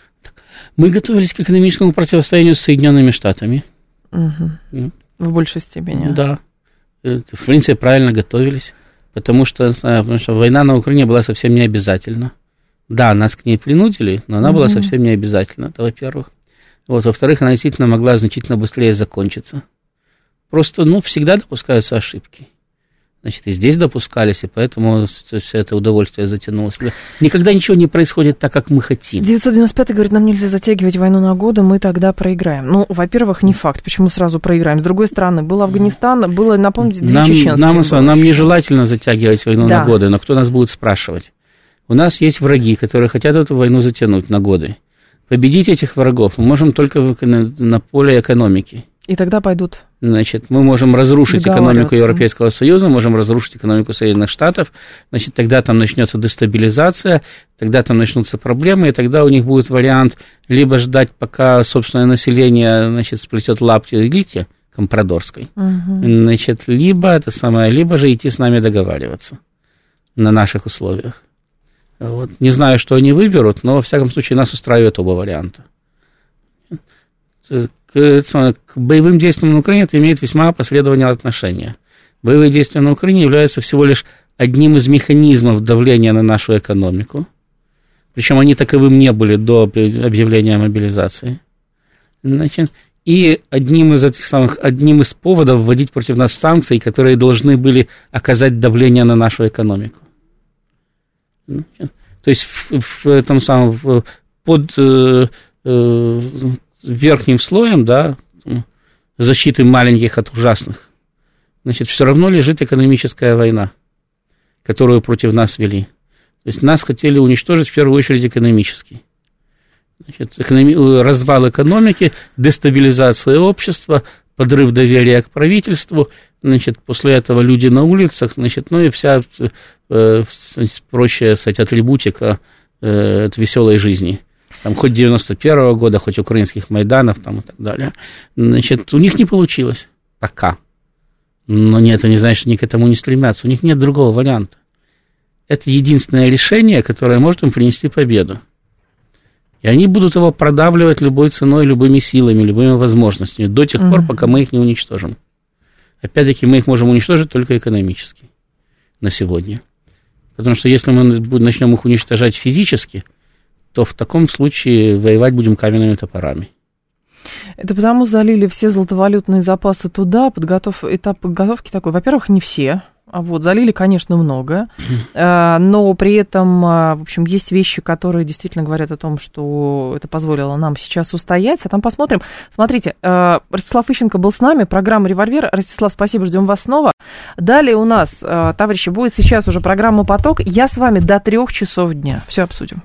Мы готовились к экономическому противостоянию с Соединенными Штатами. Угу. В большей степени. Да. Э, в принципе, правильно готовились. Потому что, э, потому что война на Украине была совсем не обязательна. Да, нас к ней принудили, но она угу. была совсем не обязательна, это во-первых. Вот, во-вторых, она действительно могла значительно быстрее закончиться. Просто, ну, всегда допускаются ошибки значит, и здесь допускались, и поэтому все это удовольствие затянулось. Никогда ничего не происходит так, как мы хотим. 995 говорит, нам нельзя затягивать войну на годы, мы тогда проиграем. Ну, во-первых, не факт, почему сразу проиграем. С другой стороны, был Афганистан, было, напомните, две нам, чеченские. Нам, нам нежелательно затягивать войну да. на годы, но кто нас будет спрашивать? У нас есть враги, которые хотят эту войну затянуть на годы. Победить этих врагов мы можем только на, на поле экономики. И тогда пойдут. Значит, мы можем разрушить экономику Европейского Союза, можем разрушить экономику Соединенных Штатов, значит, тогда там начнется дестабилизация, тогда там начнутся проблемы, и тогда у них будет вариант либо ждать, пока собственное население, значит, сплетет лапти элите компрадорской, угу. значит, либо это самое, либо же идти с нами договариваться на наших условиях. Вот. Не знаю, что они выберут, но, во всяком случае, нас устраивает оба варианта к, к боевым действиям на Украине это имеет весьма последовательное отношение. Боевые действия на Украине являются всего лишь одним из механизмов давления на нашу экономику. Причем они таковым не были до объявления мобилизации. Значит, и одним из этих самых, одним из поводов вводить против нас санкции, которые должны были оказать давление на нашу экономику. То есть в, в этом самом, под э, э, верхним слоем, да, защиты маленьких от ужасных, значит, все равно лежит экономическая война, которую против нас вели. То есть нас хотели уничтожить в первую очередь экономически. Значит, экономи... развал экономики, дестабилизация общества, подрыв доверия к правительству, значит, после этого люди на улицах, значит, ну и вся э, прочая, кстати, атрибутика э, от веселой жизни – там, хоть 91-го года, хоть украинских майданов там, и так далее. Значит, у них не получилось пока. Но нет, это не значит, что они к этому не стремятся. У них нет другого варианта. Это единственное решение, которое может им принести победу. И они будут его продавливать любой ценой, любыми силами, любыми возможностями до тех пор, пока мы их не уничтожим. Опять-таки, мы их можем уничтожить только экономически на сегодня. Потому что если мы начнем их уничтожать физически – то в таком случае воевать будем каменными топорами. Это потому залили все золотовалютные запасы туда, подготов... этап подготовки такой. Во-первых, не все, а вот, залили, конечно, много, а, но при этом, а, в общем, есть вещи, которые действительно говорят о том, что это позволило нам сейчас устоять, а там посмотрим. Смотрите, Ростислав Ищенко был с нами, программа «Револьвер». Ростислав, спасибо, ждем вас снова. Далее у нас, товарищи, будет сейчас уже программа «Поток». Я с вами до трех часов дня. Все обсудим.